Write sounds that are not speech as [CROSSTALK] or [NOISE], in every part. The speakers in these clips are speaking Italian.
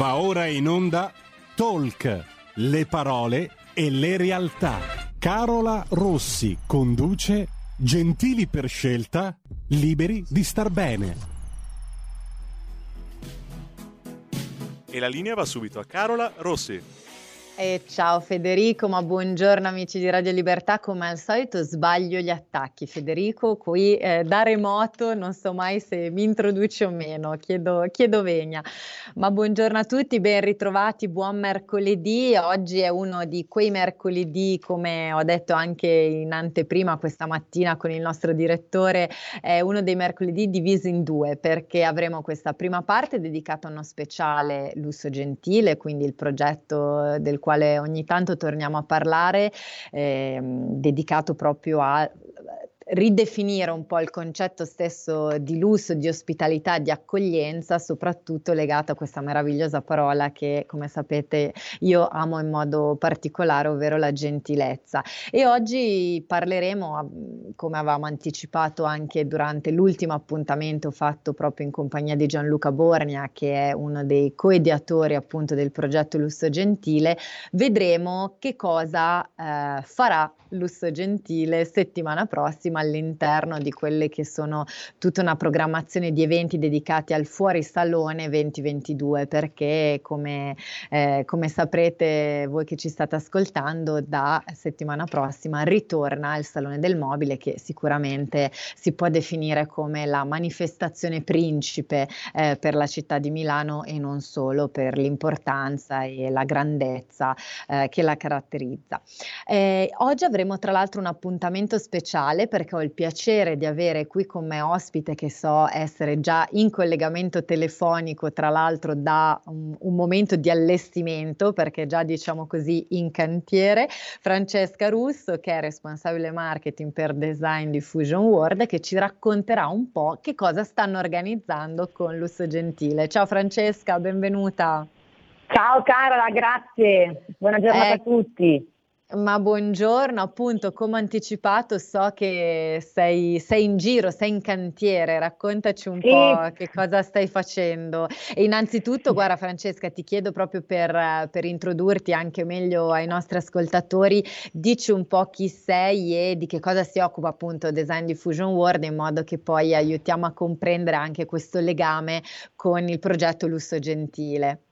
Va ora in onda Talk, le parole e le realtà. Carola Rossi conduce Gentili per scelta, liberi di star bene. E la linea va subito a Carola Rossi. E ciao Federico, ma buongiorno amici di Radio Libertà, come al solito sbaglio gli attacchi. Federico, qui eh, da remoto non so mai se mi introduci o meno, chiedo, chiedo venia. Ma buongiorno a tutti, ben ritrovati, buon mercoledì. Oggi è uno di quei mercoledì, come ho detto anche in anteprima questa mattina con il nostro direttore, è uno dei mercoledì divisi in due perché avremo questa prima parte dedicata a uno speciale lusso gentile, quindi il progetto del quale ogni tanto torniamo a parlare, eh, dedicato proprio a ridefinire un po' il concetto stesso di lusso, di ospitalità, di accoglienza, soprattutto legato a questa meravigliosa parola che, come sapete, io amo in modo particolare, ovvero la gentilezza. E oggi parleremo, come avevamo anticipato anche durante l'ultimo appuntamento fatto proprio in compagnia di Gianluca Borgna, che è uno dei coediatori appunto del progetto Lusso Gentile, vedremo che cosa eh, farà Lusso Gentile settimana prossima all'interno di quelle che sono tutta una programmazione di eventi dedicati al fuorisalone 2022 perché come, eh, come saprete voi che ci state ascoltando da settimana prossima ritorna il Salone del Mobile che sicuramente si può definire come la manifestazione principe eh, per la città di Milano e non solo per l'importanza e la grandezza eh, che la caratterizza. Eh, oggi avremo tra l'altro un appuntamento speciale perché perché ho il piacere di avere qui con me ospite che so essere già in collegamento telefonico, tra l'altro da un, un momento di allestimento, perché già diciamo così in cantiere, Francesca Russo che è responsabile marketing per design di Fusion World che ci racconterà un po' che cosa stanno organizzando con Lusso Gentile. Ciao Francesca, benvenuta. Ciao Carola, grazie. Buona giornata eh, a tutti. Ma buongiorno, appunto, come anticipato so che sei, sei, in giro, sei in cantiere, raccontaci un sì. po' che cosa stai facendo. E innanzitutto, guarda Francesca, ti chiedo proprio per, per, introdurti anche meglio ai nostri ascoltatori, dici un po' chi sei e di che cosa si occupa appunto Design Diffusion World in modo che poi aiutiamo a comprendere anche questo legame con il progetto Lusso Gentile.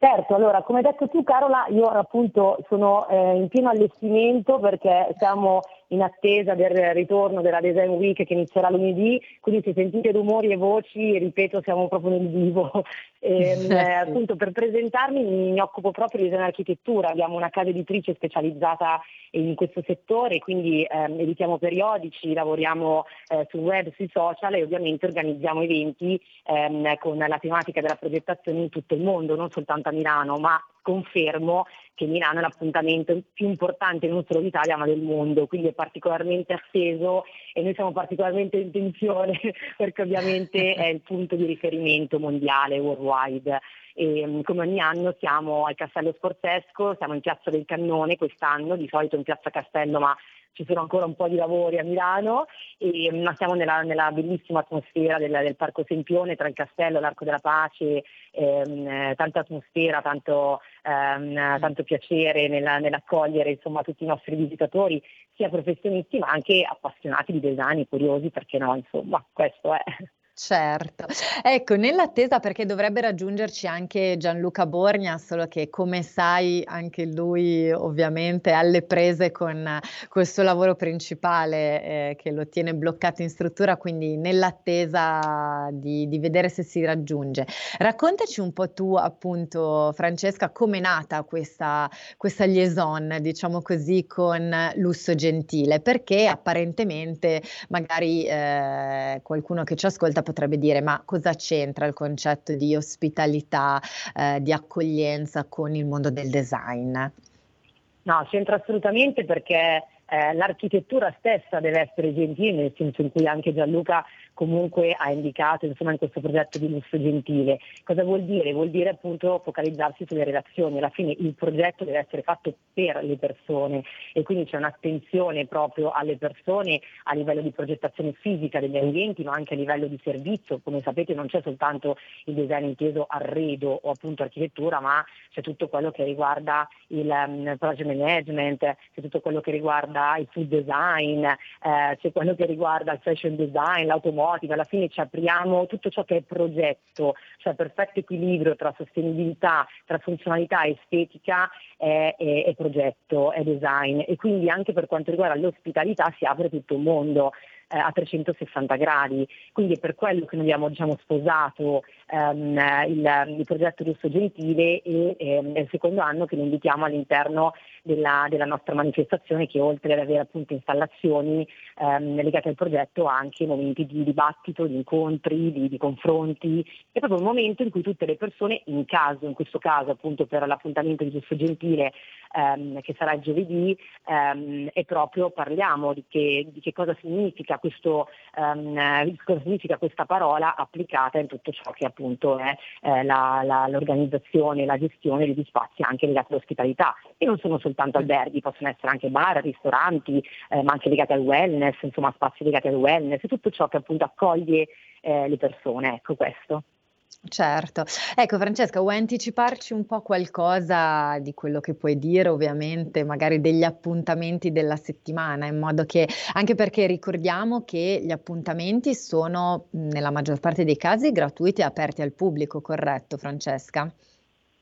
Certo, allora come hai detto tu Carola, io appunto sono eh, in pieno allestimento perché siamo in attesa del ritorno della Design Week che inizierà lunedì, quindi se sentite rumori e voci, ripeto, siamo proprio nel vivo. E, [LAUGHS] ehm, eh, appunto per presentarmi mi, mi, occupo proprio di design architettura, abbiamo una casa editrice specializzata in questo settore, quindi ehm, editiamo periodici, lavoriamo eh, sul web, sui social e ovviamente organizziamo eventi ehm, con la tematica della progettazione in tutto il mondo, non soltanto a Milano, ma confermo che Milano è l'appuntamento più importante non solo d'Italia ma del mondo, quindi è particolarmente atteso e noi siamo particolarmente in tensione [LAUGHS] perché ovviamente è il punto di riferimento mondiale, worldwide. E, mm, come ogni anno siamo al Castello Sforzesco, siamo in Piazza del Cannone quest'anno, di solito in Piazza Castello ma ci sono ancora un po' di lavori a Milano, e, ma siamo nella, nella bellissima atmosfera del, del, Parco Sempione tra il castello, l'Arco della Pace, ehm, tanta atmosfera, tanto, ehm, tanto piacere nella, nell'accogliere insomma, tutti i nostri visitatori, sia professionisti ma anche appassionati di design, curiosi, perché no, insomma, questo è. Certo. Ecco, nell'attesa perché dovrebbe raggiungerci anche Gianluca Borgna, solo che come sai anche lui ovviamente è alle prese con questo lavoro principale eh, che lo tiene bloccato in struttura, quindi nell'attesa di, di, vedere se si raggiunge. Raccontaci un po' tu appunto Francesca come è nata questa, questa liaison, diciamo così, con Lusso Gentile, perché apparentemente magari eh, qualcuno che ci ascolta potrebbe dire ma cosa c'entra il concetto di ospitalità, eh, di accoglienza con il mondo del design? No, c'entra assolutamente perché eh, l'architettura stessa deve essere gentile, nel senso in cui anche Gianluca comunque ha indicato insomma, in questo progetto di lusso gentile. Cosa vuol dire? Vuol dire appunto focalizzarsi sulle relazioni, alla fine il progetto deve essere fatto per le persone e quindi c'è un'attenzione proprio alle persone a livello di progettazione fisica degli ambienti ma anche a livello di servizio, come sapete non c'è soltanto il design inteso arredo o appunto architettura ma c'è tutto quello che riguarda il um, project management, c'è tutto quello che riguarda il food design, eh, c'è quello che riguarda il fashion design, l'automotive, alla fine ci apriamo tutto ciò che è progetto, cioè perfetto equilibrio tra sostenibilità, tra funzionalità e estetica è, è, è progetto, è design e quindi anche per quanto riguarda l'ospitalità si apre tutto un mondo eh, a 360 gradi. Quindi è per quello che noi abbiamo diciamo, sposato ehm, il, il, progetto Russo Gentile e ehm, è il secondo anno che lo invitiamo all'interno della, della, nostra manifestazione che oltre ad avere appunto installazioni ehm, legate al progetto ha anche momenti di dibattito, di incontri, di, di confronti. È proprio un momento in cui tutte le persone, in caso, in questo caso appunto per l'appuntamento di Russo Gentile ehm, che sarà giovedì, ehm, e proprio parliamo di che, di che cosa significa questo, um, cosa significa questa parola applicata in tutto ciò che appunto è eh, la, la, l'organizzazione, la gestione degli spazi anche legati all'ospitalità. E non sono soltanto alberghi, possono essere anche bar, ristoranti, eh, ma anche legati al wellness, insomma spazi legati al wellness, tutto ciò che appunto accoglie eh, le persone, ecco questo. Certo. Ecco Francesca, vuoi anticiparci un po' qualcosa di quello che puoi dire, ovviamente, magari degli appuntamenti della settimana, in modo che, anche perché ricordiamo che gli appuntamenti sono nella maggior parte dei casi gratuiti e aperti al pubblico, corretto Francesca?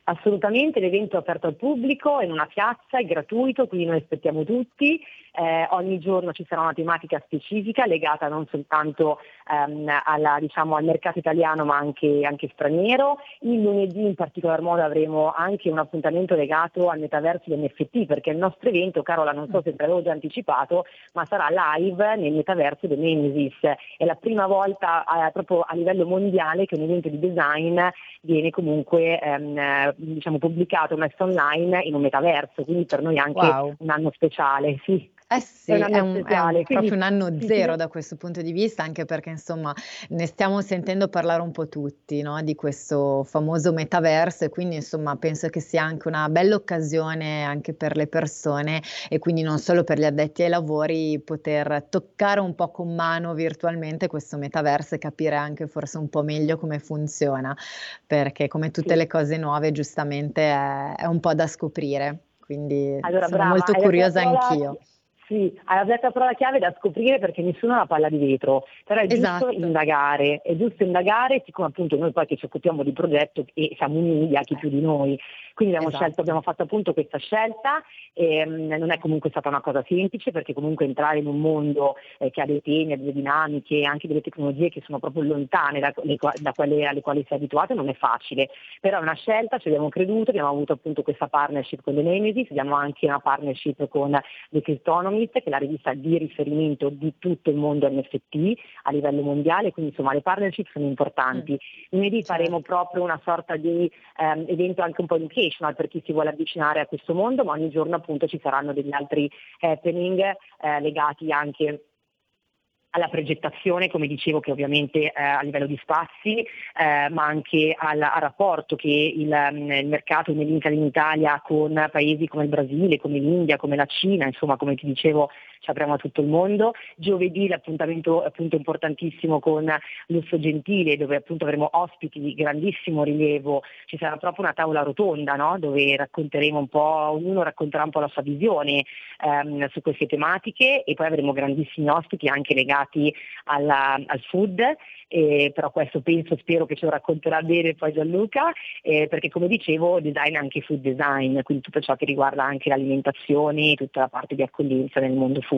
Assolutamente, l'evento è aperto al pubblico, è in una piazza, è gratuito, quindi noi aspettiamo tutti. Eh, ogni giorno ci sarà una tematica specifica legata non soltanto ehm, alla, diciamo, al mercato italiano ma anche, anche, straniero. Il lunedì in particolar modo avremo anche un appuntamento legato al metaverso dell'NFT perché il nostro evento, Carola non so se te l'avevo già anticipato, ma sarà live nel metaverso del Nemesis. È la prima volta eh, proprio a livello mondiale che un evento di design viene comunque ehm, diciamo, pubblicato, messo online in un metaverso, quindi per noi anche wow. un anno speciale. Sì. Eh sì, è, è, un, è un, proprio un anno zero da questo punto di vista, anche perché insomma ne stiamo sentendo parlare un po' tutti no? di questo famoso metaverso e quindi insomma penso che sia anche una bella occasione anche per le persone e quindi non solo per gli addetti ai lavori poter toccare un po' con mano virtualmente questo metaverso e capire anche forse un po' meglio come funziona, perché come tutte sì. le cose nuove giustamente è, è, un po' da scoprire, quindi allora, sono brava, molto curiosa anch'io. Sì, hai detto la parola chiave da scoprire perché nessuno ha la palla di vetro, però è esatto. giusto indagare, è giusto indagare, siccome appunto noi poi che ci occupiamo di progetto e siamo un media, chi più di noi, quindi abbiamo, esatto. scelto, abbiamo fatto appunto questa scelta, e, um, non è comunque stata una cosa semplice perché comunque entrare in un mondo eh, che ha dei temi, ha delle dinamiche, anche delle tecnologie che sono proprio lontane da, le, da quelle alle quali si è abituato non è facile, però è una scelta, ci abbiamo creduto, abbiamo avuto appunto questa partnership con le Nemesis, abbiamo anche una partnership con The Cryptonomist, che è la rivista di riferimento di tutto il mondo NFT a livello mondiale, quindi insomma le partnership sono importanti. Mm. Lunedì certo. faremo proprio una sorta di um, evento anche un po' education educational per chi si vuole avvicinare a questo mondo, ma ogni giorno appunto ci saranno degli altri happening eh, legati anche alla progettazione, come dicevo, che ovviamente eh, a livello di spazi, eh, ma anche al, al, rapporto che il, mm, il mercato nell'Incal in Italia con paesi come il Brasile, come l'India, come la Cina, insomma come ti dicevo ci apriamo a tutto il mondo. Giovedì l'appuntamento appunto importantissimo con Lusso Gentile dove appunto avremo ospiti di grandissimo rilievo, ci sarà proprio una tavola rotonda no? dove racconteremo un po', ognuno racconterà un po' la sua visione ehm, su queste tematiche e poi avremo grandissimi ospiti anche legati alla, al food eh, però questo penso, spero che ce lo racconterà bene poi Gianluca, eh, perché come dicevo design anche food design, quindi tutto ciò che riguarda anche l'alimentazione, tutta la parte di accoglienza nel mondo food.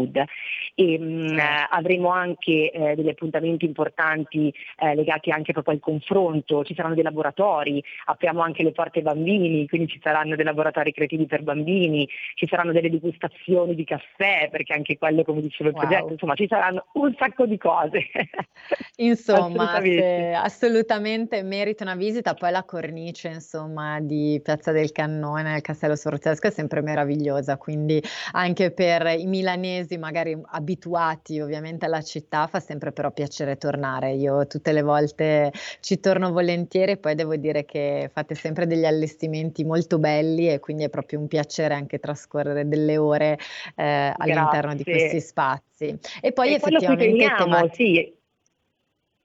E, mh, mm, avremo anche eh, degli appuntamenti importanti eh, legati anche proprio al confronto, ci saranno dei laboratori, apriamo anche le porte ai bambini, quindi ci saranno dei laboratori creativi per bambini, ci saranno delle degustazioni di caffè, perché anche quello come dicevo il wow. progetto, insomma ci saranno un sacco di cose. [LAUGHS] Insomma, [LAUGHS] assolutamente. assolutamente merita una visita. Poi la cornice, insomma, di Piazza del Cannone, il Castello Sforzesco è sempre meravigliosa, quindi anche per i milanesi mesi, magari abituati ovviamente alla città, fa sempre però piacere tornare. Io tutte le volte ci torno volentieri e poi devo dire che fate sempre degli allestimenti molto belli e quindi è proprio un piacere anche trascorrere delle ore eh, all'interno di questi spazi. E poi e effettivamente... Teniamo, temati- sì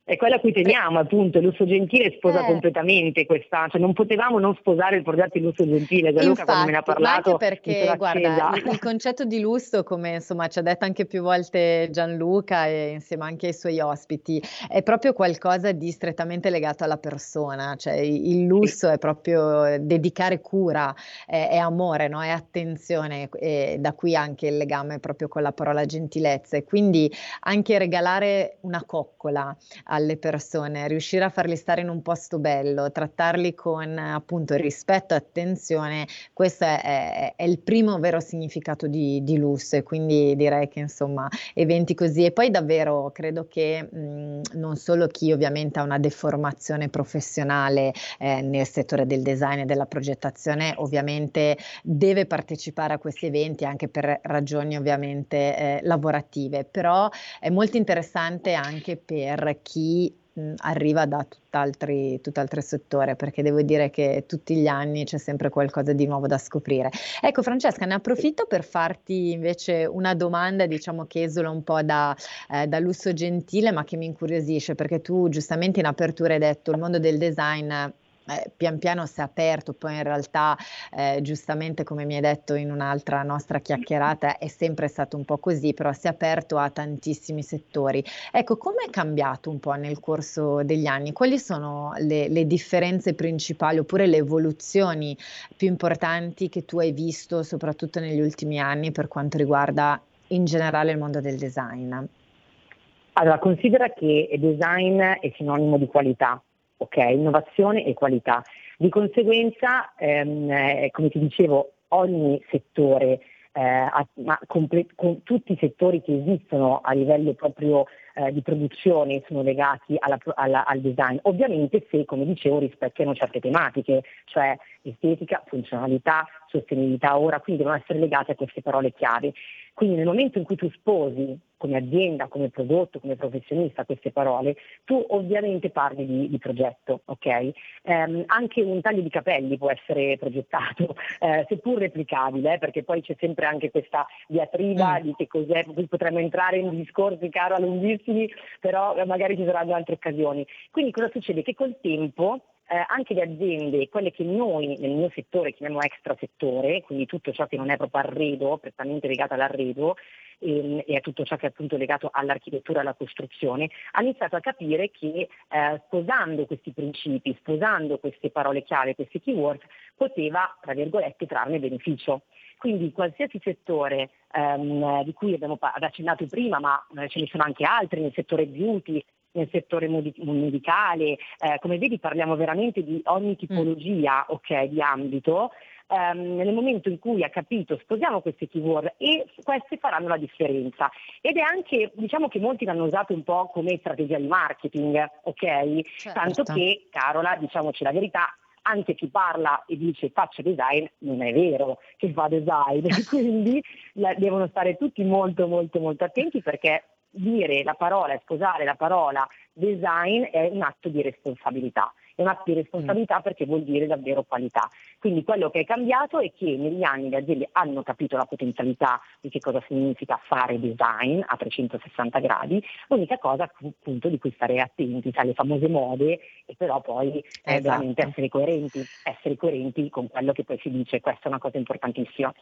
è quello a cui teniamo, appunto, il lusso gentile sposa eh. completamente questa, cioè non potevamo non sposare il progetto di lusso gentile, Gianluca Infatti, quando me ne ha parlato. Perché, guarda, il, il, concetto di lusso, come insomma ci ha detto anche più volte Gianluca e insieme anche ai suoi ospiti, è proprio qualcosa di strettamente legato alla persona, cioè il lusso sì. è proprio dedicare cura, è, è amore, no? è attenzione e da qui anche il legame proprio con la parola gentilezza e quindi anche regalare una coccola alle persone, riuscire a farli stare in un posto bello, trattarli con appunto rispetto e attenzione, questo è, è, è, il primo vero significato di, di, lusso e quindi direi che insomma eventi così. E poi davvero credo che mh, non solo chi ovviamente ha una deformazione professionale eh, nel settore del design e della progettazione ovviamente deve partecipare a questi eventi anche per ragioni ovviamente eh, lavorative, però è molto interessante anche per chi chi mh, arriva da tutt'altro settore, perché devo dire che tutti gli anni c'è sempre qualcosa di nuovo da scoprire. Ecco Francesca, ne approfitto per farti invece una domanda, diciamo che esula un po' da, eh, da lusso gentile, ma che mi incuriosisce, perché tu giustamente in apertura hai detto il mondo del design eh, pian piano si è aperto, poi in realtà eh, giustamente come mi hai detto in un'altra nostra chiacchierata è sempre stato un po' così, però si è aperto a tantissimi settori. Ecco, come è cambiato un po' nel corso degli anni? Quali sono le, le differenze principali oppure le evoluzioni più importanti che tu hai visto soprattutto negli ultimi anni per quanto riguarda in generale il mondo del design? Allora, considera che design è sinonimo di qualità, ok? Innovazione e qualità. Di conseguenza, ehm, eh, come ti dicevo, ogni settore, eh, ma comple- con tutti i settori che esistono a livello proprio eh, di produzione sono legati alla, alla, al design, ovviamente se, come dicevo, rispecchiano certe tematiche, cioè estetica, funzionalità, sostenibilità ora, quindi devono essere legate a queste parole chiave. Quindi nel momento in cui tu sposi come azienda, come prodotto, come professionista queste parole, tu ovviamente parli di, di progetto, ok? Um, anche un taglio di capelli può essere progettato, [LAUGHS] eh, seppur replicabile, eh, perché poi c'è sempre anche questa diatriba mm. di che cos'è, potremmo entrare in discorsi caro lunghissimi, però magari ci saranno altre occasioni. Quindi cosa succede? Che col tempo eh, anche le aziende, quelle che noi nel mio settore chiamiamo extra settore, quindi tutto ciò che non è proprio arredo, prettamente legato all'arredo, e, e a tutto ciò che è appunto legato all'architettura e alla costruzione, ha iniziato a capire che eh, sposando questi principi, sposando queste parole chiave, questi keywords, poteva, tra virgolette, trarne beneficio. Quindi qualsiasi settore ehm, di cui abbiamo accennato prima, ma eh, ce ne sono anche altri nel settore beauty, nel settore medicale, eh, come vedi parliamo veramente di ogni mm. tipologia okay, di ambito, ehm, nel momento in cui ha capito sposiamo queste keyword e queste faranno la differenza. Ed è anche, diciamo che molti l'hanno usato un po' come strategia di marketing, ok? Certo. Tanto che, Carola, diciamoci la verità, anche chi parla e dice faccio design non è vero che fa design, [LAUGHS] quindi devono stare tutti molto molto molto attenti perché dire la parola e sposare la parola design è un atto di responsabilità. È un atto di responsabilità mm. perché vuol dire davvero qualità. Quindi quello che è cambiato è che negli anni le aziende hanno capito la potenzialità di che cosa significa fare design a 360 gradi, l'unica cosa appunto di cui stare attenti, sai, le famose mode e però poi eh, esatto. veramente essere coerenti, essere coerenti con quello che poi si dice, questa è una cosa importantissima.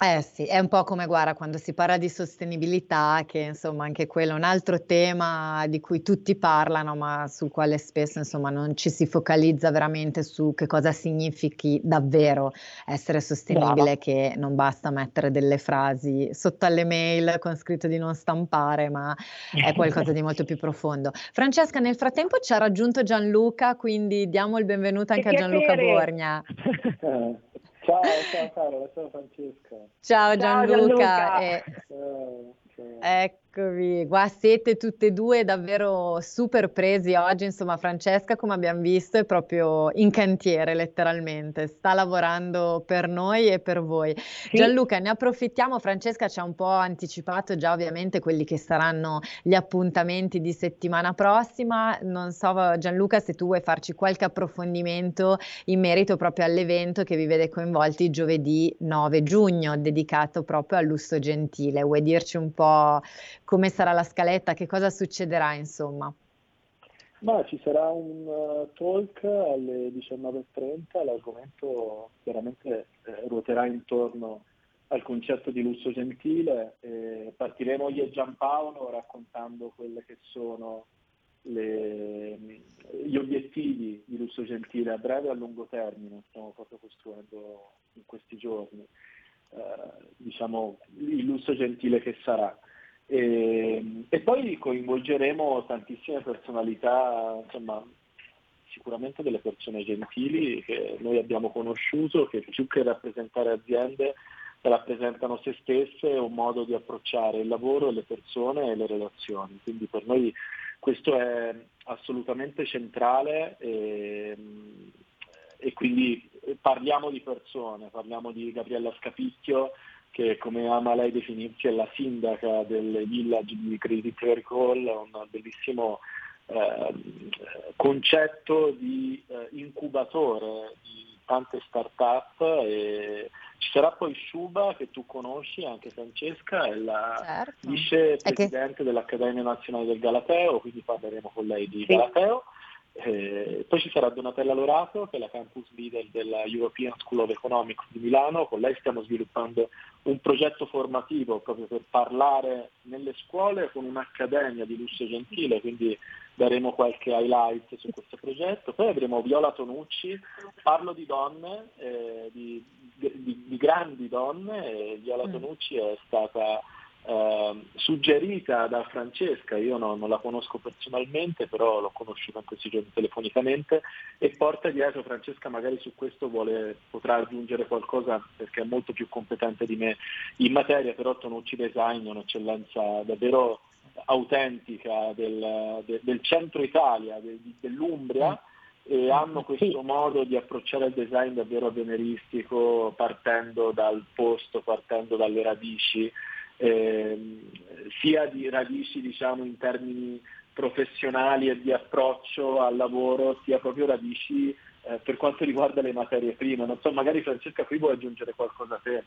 Eh sì, è un po' come guarda quando si parla di sostenibilità, che insomma anche quello è un altro tema di cui tutti parlano, ma sul quale spesso insomma non ci si focalizza veramente su che cosa significhi davvero essere sostenibile, Brava. che non basta mettere delle frasi sotto alle mail con scritto di non stampare, ma è qualcosa di molto più profondo. Francesca, nel frattempo ci ha raggiunto Gianluca, quindi diamo il benvenuto anche a Gianluca Borgna. [LAUGHS] Ciao, ciao Carlo, ciao Francesca. Ciao Gianluca. Ciao, Gianluca. Eh, ciao, ciao. Eh, Eccovi, qua siete tutte e due davvero super presi oggi, insomma Francesca come abbiamo visto è proprio in cantiere letteralmente, sta lavorando per noi e per voi. Sì. Gianluca, ne approfittiamo, Francesca ci ha un po' anticipato già ovviamente quelli che saranno gli appuntamenti di settimana prossima, non so Gianluca se tu vuoi farci qualche approfondimento in merito proprio all'evento che vi vede coinvolti giovedì 9 giugno, dedicato proprio al lusso gentile, vuoi dirci un po' come sarà la scaletta, che cosa succederà insomma? Ma ci sarà un uh, talk alle 19.30, l'argomento chiaramente eh, ruoterà intorno al concetto di lusso gentile, eh, partiremo io e Giampaolo raccontando quelle che sono le, gli obiettivi di lusso gentile a breve e a lungo termine, stiamo proprio costruendo in questi giorni, eh, diciamo il lusso gentile che sarà. E, e, poi coinvolgeremo tantissime personalità, insomma, sicuramente delle persone gentili che noi abbiamo conosciuto, che più che rappresentare aziende rappresentano se stesse un modo di approcciare il lavoro, le persone e le relazioni. Quindi per noi questo è assolutamente centrale e, e quindi parliamo di persone, parliamo di Gabriella Scapicchio che come ama lei definirsi è la sindaca del village di Credit Recall, un bellissimo eh, concetto di eh, incubatore di tante start-up e ci sarà poi Shuba che tu conosci, anche Francesca, è la certo. vice presidente che... dell'Accademia Nazionale del Galateo, quindi parleremo con lei di sì. Galateo. Eh, poi ci sarà Donatella Lorato, che è la campus leader della European School of Economics di Milano, con lei stiamo sviluppando un progetto formativo proprio per parlare nelle scuole con un'accademia di lusso gentile, quindi daremo qualche highlight su questo progetto. Poi avremo Viola Tonucci, parlo di donne, eh, di, di, di, grandi donne, e Viola mm. Tonucci è stata eh, suggerita da Francesca, io no, non la conosco personalmente, però l'ho conosciuta in questi giorni telefonicamente e porta dietro Francesca magari su questo vuole, potrà aggiungere qualcosa perché è molto più competente di me in materia, però Tonucci Design è un'eccellenza davvero autentica del, de, del centro Italia, de, dell'Umbria e hanno questo modo di approcciare il design davvero avveniristico partendo dal posto, partendo dalle radici eh, sia di radici diciamo, in termini professionali e di approccio al lavoro, sia proprio radici eh, per quanto riguarda le materie prime. Non so, magari Francesca qui vuoi aggiungere qualcosa a te.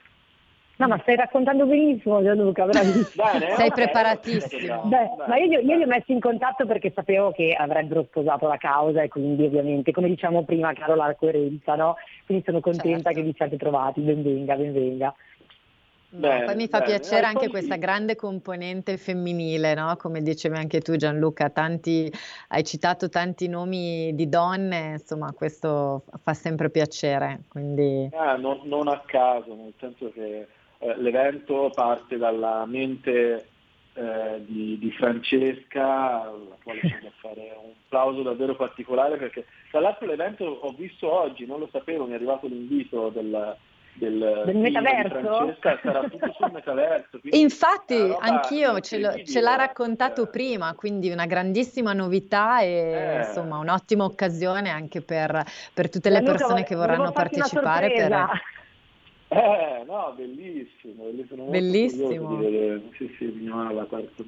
No, ma stai raccontando benissimo Gianluca, bravissimo. [LAUGHS] Bene, Sei preparatissimo. Beh, ma io, io, li ho messi in contatto perché sapevo che avrebbero sposato la causa e quindi ovviamente, come diciamo prima, caro la coerenza, no? Quindi sono contenta certo. che vi siate trovati, benvenga, benvenga. Bene, poi mi fa bene. piacere anche questa grande componente femminile, no? come dicevi anche tu Gianluca, tanti, hai citato tanti nomi di donne, insomma questo fa sempre piacere. Quindi... Ah, non, non, a caso, nel senso che eh, l'evento parte dalla mente eh, di, di, Francesca, alla quale bisogna fare un applauso davvero particolare perché tra l'altro l'evento ho visto oggi, non lo sapevo, mi è arrivato l'invito del del, del metaverso? sarà tutto sul metaverso. Infatti anch'io ce, lo, ce, l'ha raccontato eh. prima, quindi una grandissima novità e eh. insomma un'ottima occasione anche per, per tutte le persone che vorranno partecipare. Per... Eh, no, bellissimo, bellissimo. Bellissimo. Sì, sì, mi la parte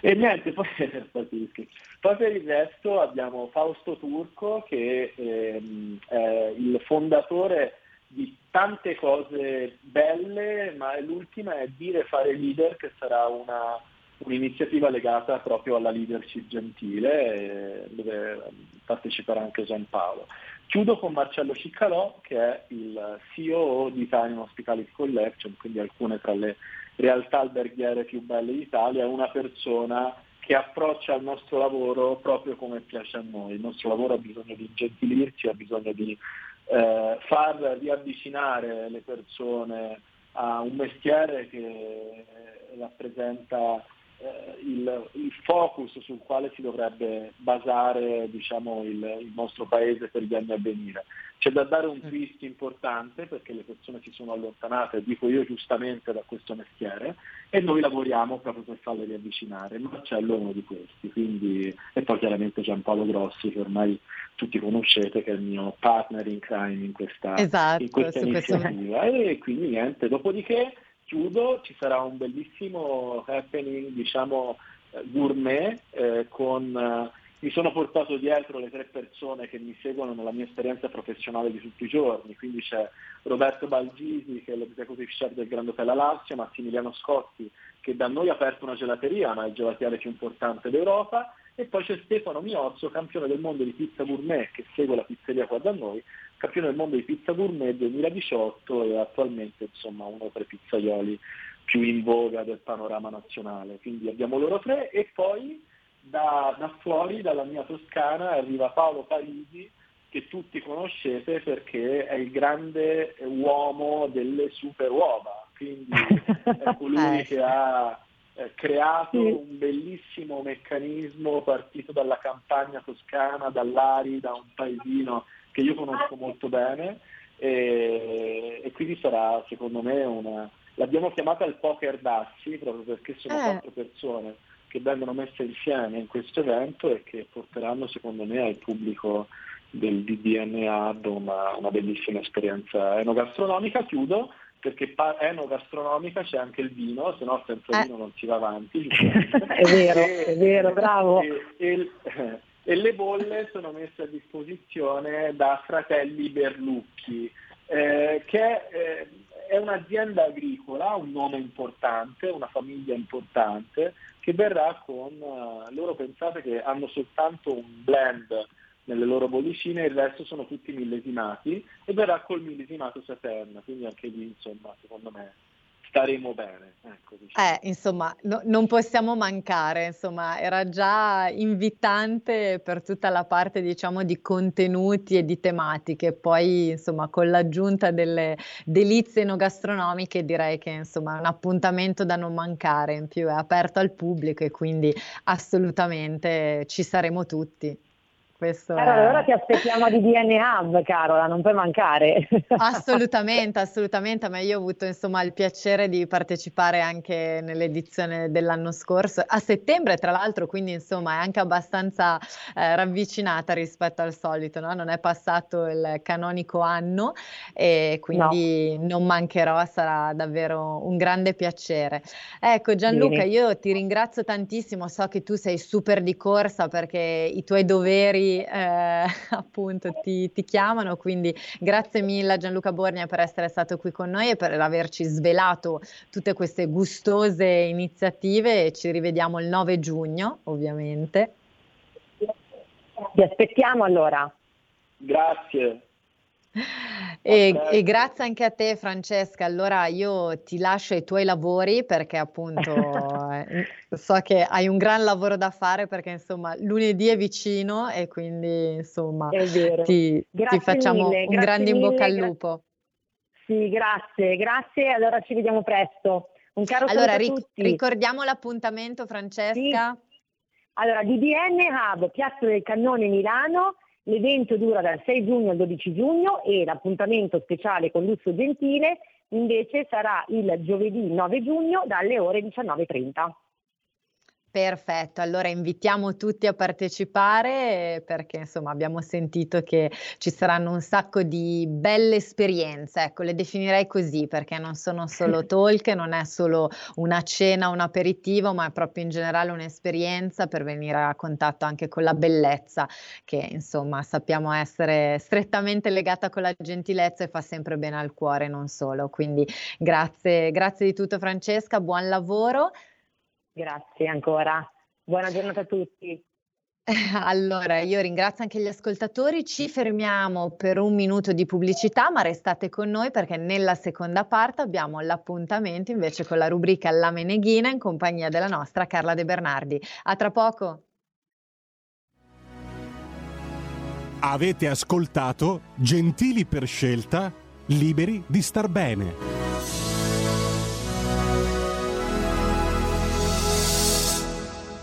E niente, poi, [LAUGHS] poi, per il resto abbiamo Fausto Turco che ehm, è il fondatore di tante cose belle, ma l'ultima è dire fare leader, che sarà una, un'iniziativa legata proprio alla leadership gentile, dove parteciperà anche Giampaolo. Chiudo con Marcello Ciccalò, che è il CEO di Italian Hospitality Collection, quindi alcune tra le realtà alberghiere più belle d'Italia, una persona che approccia il nostro lavoro proprio come piace a noi. Il nostro lavoro ha bisogno di ingentilirci, ha bisogno di eh, far riavvicinare le persone a un mestiere che rappresenta eh, il, il, focus sul quale si dovrebbe basare diciamo, il, il, nostro paese per gli anni a venire. C'è da dare un twist importante perché le persone si sono allontanate, dico io giustamente, da questo mestiere e noi lavoriamo proprio per farle riavvicinare. Marcello è uno di questi, quindi, e poi chiaramente Giampaolo Grossi che ormai tutti conoscete che è il mio partner in crime in questa, esatto, in questa iniziativa. Questo... E quindi niente, dopodiché chiudo, ci sarà un bellissimo happening, diciamo, eh, gourmet eh, con... Eh, mi sono portato dietro le tre persone che mi seguono nella mia esperienza professionale di tutti i giorni, quindi c'è Roberto Balgisi che è l'executive chef del Grand Hotel Lazio, Massimiliano Scotti che da noi ha aperto una gelateria ma è il gelatiere più importante d'Europa. E poi c'è Stefano Miozzo, campione del mondo di pizza gourmet che segue la pizzeria qua da noi campione del mondo di pizza gourmet 2018 e attualmente insomma uno tra i pizzaioli più in voga del panorama nazionale. Quindi abbiamo loro tre e poi da, da fuori, dalla mia Toscana, arriva Paolo Parisi che tutti conoscete perché è il grande uomo delle super uova, quindi [LAUGHS] è colui eh. che ha eh, creato un bellissimo meccanismo partito dalla campagna toscana, dall'Ari, da un paesino che io conosco molto bene e, e quindi sarà secondo me una... L'abbiamo chiamata il poker d'assi proprio perché sono eh. quattro persone che vengono messe insieme in questo evento e che porteranno secondo me al pubblico del DDN Hub una, una bellissima esperienza enogastronomica. Chiudo perché enogastronomica c'è anche il vino, se no senza eh. vino non si va avanti. [LAUGHS] è vero, e, è vero, bravo. E, e, e le bolle sono messe a disposizione da Fratelli Berlucchi, eh, che eh, è un'azienda agricola, un nome importante, una famiglia importante, che verrà con, uh, loro pensate che hanno soltanto un blend nelle loro bollicine, il resto sono tutti millesimati e verrà col millesimato Saturn, quindi anche lì insomma secondo me staremo bene. Ecco, diciamo. Eh, insomma, no, non possiamo mancare, insomma, era già invitante per tutta la parte, diciamo, di contenuti e di tematiche, poi, insomma, con l'aggiunta delle delizie enogastronomiche direi che, insomma, è un appuntamento da non mancare, in più è aperto al pubblico e quindi assolutamente ci saremo tutti. Questo allora, è... allora ti aspettiamo di DNA Hub, Carola, non puoi mancare. [LAUGHS] Assolutamente, assolutamente, ma io ho avuto insomma il piacere di partecipare anche nell'edizione dell'anno scorso, a settembre tra l'altro, quindi insomma è anche abbastanza eh, ravvicinata rispetto al solito, no? non è passato il canonico anno e quindi no. non mancherò, sarà davvero un grande piacere. Ecco Gianluca, Bene. io ti ringrazio tantissimo, so che tu sei super di corsa perché i tuoi doveri eh, [LAUGHS] appunto ti, ti, chiamano, quindi grazie mille a Gianluca Borgna per essere stato qui con noi e per averci svelato tutte queste gustose iniziative ci rivediamo il 9 giugno ovviamente. Ti aspettiamo allora. Grazie. E, e, grazie anche a te Francesca, allora io ti lascio ai tuoi lavori perché appunto eh, [LAUGHS] so che hai un gran lavoro da fare perché insomma lunedì è vicino e quindi insomma ti, ti, facciamo mille, un grande in bocca al lupo. Sì, grazie, grazie, allora ci vediamo presto. Un caro allora ric- ricordiamo l'appuntamento Francesca. Sì. Allora, DDN Hub, Piazza del Cannone Milano, L'evento dura dal 6 giugno al 12 giugno e l'appuntamento speciale con Lusso Gentile invece sarà il giovedì 9 giugno dalle ore 19.30. Perfetto, allora invitiamo tutti a partecipare perché insomma abbiamo sentito che ci saranno un sacco di belle esperienze, ecco le definirei così perché non sono solo [LAUGHS] talk, non è solo una cena, un aperitivo, ma è proprio in generale un'esperienza per venire a contatto anche con la bellezza che insomma sappiamo essere strettamente legata con la gentilezza e fa sempre bene al cuore, non solo. Quindi grazie, grazie di tutto Francesca, buon lavoro. Grazie ancora. Buona giornata a tutti. [LAUGHS] Allora, io ringrazio anche gli ascoltatori, ci fermiamo per un minuto di pubblicità, ma restate con noi perché nella seconda parte abbiamo l'appuntamento invece con la rubrica La Meneghina in compagnia della nostra Carla De Bernardi. A tra poco. Avete ascoltato Gentili per scelta, liberi di star bene.